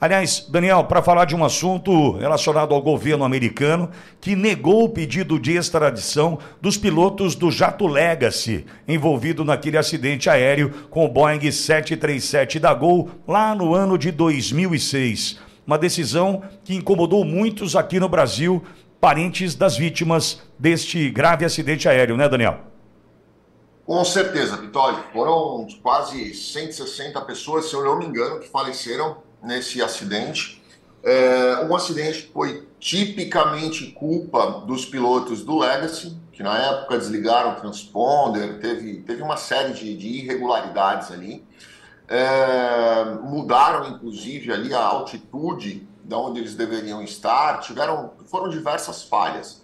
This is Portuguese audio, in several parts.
Aliás, Daniel, para falar de um assunto relacionado ao governo americano que negou o pedido de extradição dos pilotos do jato Legacy, envolvido naquele acidente aéreo com o Boeing 737 da Gol lá no ano de 2006. Uma decisão que incomodou muitos aqui no Brasil, parentes das vítimas deste grave acidente aéreo, né, Daniel? Com certeza, Vitório. Foram quase 160 pessoas, se eu não me engano, que faleceram nesse acidente. É, um acidente que foi tipicamente culpa dos pilotos do Legacy, que na época desligaram o transponder, teve, teve uma série de, de irregularidades ali. É, mudaram, inclusive, ali a altitude de onde eles deveriam estar, tiveram, foram diversas falhas.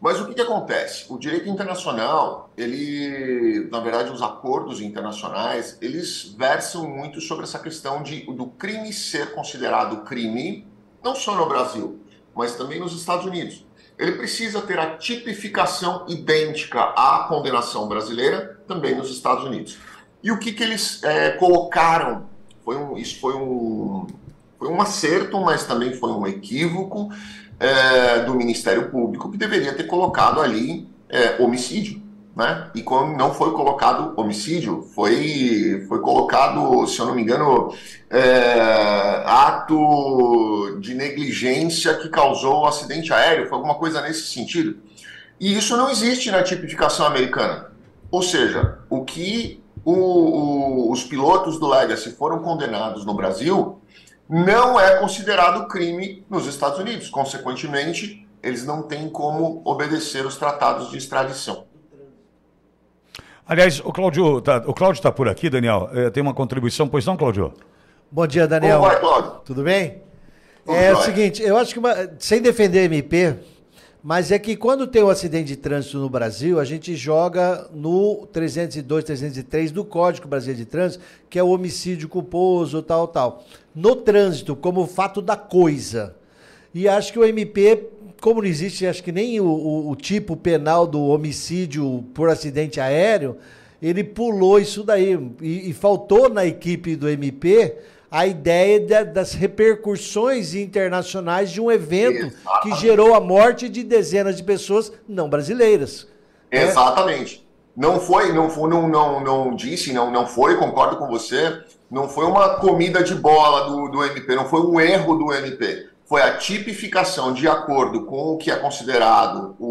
Mas o que, que, acontece? O direito internacional, ele, na verdade, os acordos internacionais, eles versam muito sobre essa questão de, do crime ser considerado crime, não só no Brasil, mas também nos Estados Unidos. Ele precisa ter a tipificação idêntica à condenação brasileira, também nos Estados Unidos. E o que, que eles é, colocaram? Foi um, isso foi um, foi um acerto, mas também foi um equívoco é, do Ministério Público que deveria ter colocado ali é, homicídio. Né? E quando não foi colocado homicídio, foi, foi colocado, se eu não me engano, é, ato de negligência que causou acidente aéreo, foi alguma coisa nesse sentido. E isso não existe na tipificação americana. Ou seja, o que o, o, os pilotos do Legacy foram condenados no Brasil não é considerado crime nos Estados Unidos. Consequentemente, eles não têm como obedecer os tratados de extradição. Aliás, o Cláudio tá, o Cláudio está por aqui, Daniel. É, tem uma contribuição, pois não, Cláudio? Bom dia, Daniel. Como vai, Cláudio? Tudo bem? Tudo é o seguinte, eu acho que, uma, sem defender MP, mas é que quando tem um acidente de trânsito no Brasil, a gente joga no 302, 303 do Código Brasileiro de Trânsito, que é o homicídio culposo, tal, tal no trânsito como fato da coisa. E acho que o MP, como não existe, acho que nem o, o, o tipo penal do homicídio por acidente aéreo, ele pulou isso daí. E, e faltou na equipe do MP a ideia de, das repercussões internacionais de um evento Exatamente. que gerou a morte de dezenas de pessoas não brasileiras. Né? Exatamente. Não foi, não foi, não, não, não disse, não, não foi, concordo com você. Não foi uma comida de bola do, do MP, não foi um erro do MP. Foi a tipificação de acordo com o que é considerado o,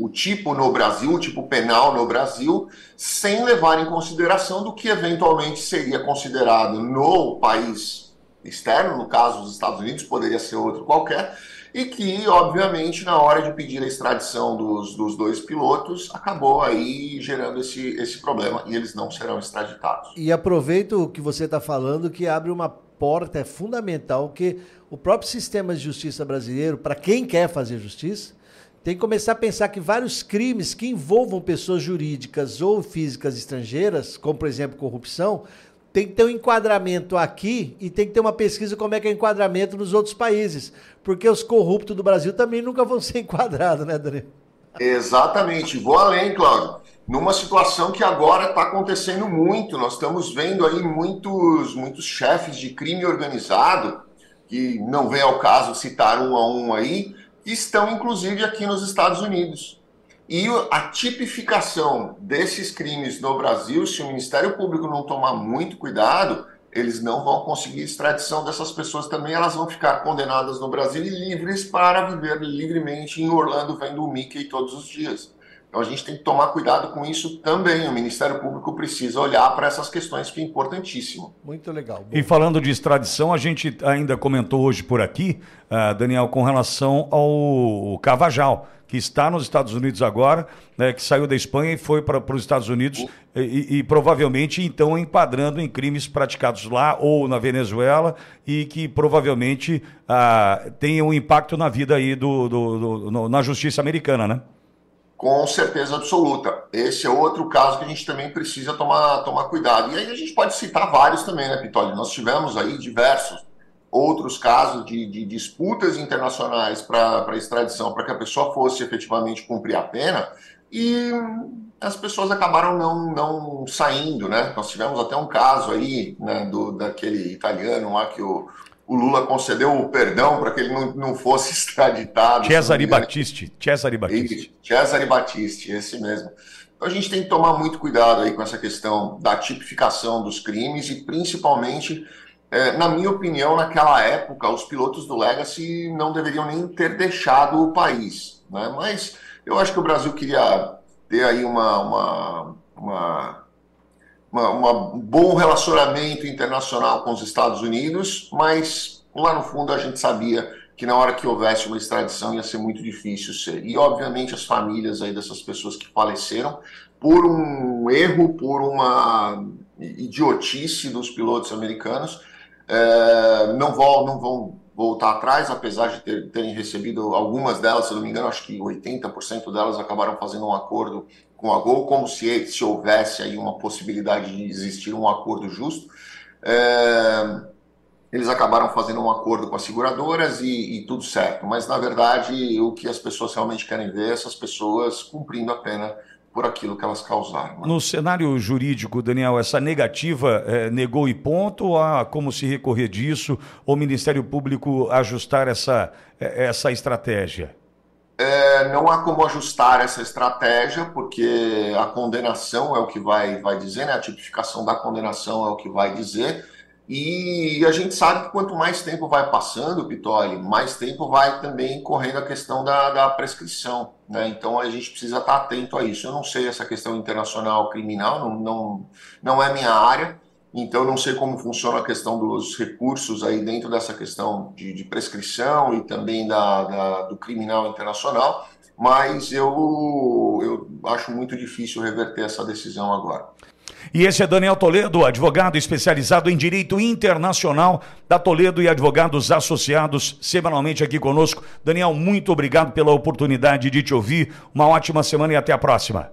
o, o tipo no Brasil, o tipo penal no Brasil, sem levar em consideração do que eventualmente seria considerado no país externo, no caso os Estados Unidos, poderia ser outro qualquer, e que, obviamente, na hora de pedir a extradição dos, dos dois pilotos, acabou aí gerando esse, esse problema e eles não serão extraditados. E aproveito o que você está falando, que abre uma porta, é fundamental, que o próprio sistema de justiça brasileiro, para quem quer fazer justiça, tem que começar a pensar que vários crimes que envolvam pessoas jurídicas ou físicas estrangeiras, como por exemplo corrupção, tem que ter um enquadramento aqui e tem que ter uma pesquisa como é que é o enquadramento nos outros países. Porque os corruptos do Brasil também nunca vão ser enquadrados, né, Daniel? Exatamente. Vou além, Cláudio. Numa situação que agora está acontecendo muito, nós estamos vendo aí muitos, muitos chefes de crime organizado, que não vem ao caso citar um a um aí, estão inclusive aqui nos Estados Unidos. E a tipificação desses crimes no Brasil, se o Ministério Público não tomar muito cuidado, eles não vão conseguir extradição dessas pessoas também, elas vão ficar condenadas no Brasil e livres para viver livremente em Orlando vendo o Mickey todos os dias. Então a gente tem que tomar cuidado com isso também. O Ministério Público precisa olhar para essas questões que é importantíssimo. Muito legal. E falando de extradição, a gente ainda comentou hoje por aqui, uh, Daniel, com relação ao Cavajal que está nos Estados Unidos agora, né, que saiu da Espanha e foi para os Estados Unidos e, e, provavelmente então enquadrando em crimes praticados lá ou na Venezuela e que provavelmente ah, tenham um impacto na vida aí do, do, do no, na justiça americana, né? Com certeza absoluta. Esse é outro caso que a gente também precisa tomar, tomar cuidado. E aí a gente pode citar vários também, né, Pitoli? Nós tivemos aí diversos outros casos de, de disputas internacionais para extradição, para que a pessoa fosse efetivamente cumprir a pena, e as pessoas acabaram não, não saindo, né? Nós tivemos até um caso aí, né, do, daquele italiano lá que o, o Lula concedeu o perdão para que ele não, não fosse extraditado. Cesare Battisti. Cesare Battisti. Cesare Battisti, esse mesmo. Então a gente tem que tomar muito cuidado aí com essa questão da tipificação dos crimes e principalmente, é, na minha opinião, naquela época, os pilotos do Legacy não deveriam nem ter deixado o país. Né? Mas eu acho que o Brasil queria ter aí uma uma, uma, um bom relacionamento internacional com os Estados Unidos, mas lá no fundo a gente sabia que na hora que houvesse uma extradição ia ser muito difícil ser. E obviamente as famílias aí dessas pessoas que faleceram por um erro, por uma idiotice dos pilotos americanos, é, não, vão, não vão voltar atrás, apesar de ter, terem recebido algumas delas, se não me engano, acho que 80% delas acabaram fazendo um acordo com a Gol, como se, se houvesse aí uma possibilidade de existir um acordo justo. É, eles acabaram fazendo um acordo com as seguradoras e, e, tudo certo, mas na verdade o que as pessoas realmente querem ver é essas pessoas cumprindo a pena por aquilo que elas causaram. Né? No cenário jurídico, Daniel, essa negativa é, negou e ponto, ou há como se recorrer disso, ou o Ministério Público ajustar essa, é, essa estratégia? É, não há como ajustar essa estratégia, porque a condenação é o que vai, vai dizer, né? a tipificação da condenação é o que vai dizer. E a gente sabe que quanto mais tempo vai passando, Pitoli, mais tempo vai também correndo a questão da, da prescrição. Né? Então a gente precisa estar atento a isso. Eu não sei essa questão internacional criminal, não, não, não é minha área. Então, não sei como funciona a questão dos recursos aí dentro dessa questão de, de prescrição e também da, da, do criminal internacional, mas eu, eu acho muito difícil reverter essa decisão agora. E esse é Daniel Toledo, advogado especializado em direito internacional da Toledo e Advogados Associados, semanalmente aqui conosco. Daniel, muito obrigado pela oportunidade de te ouvir. Uma ótima semana e até a próxima.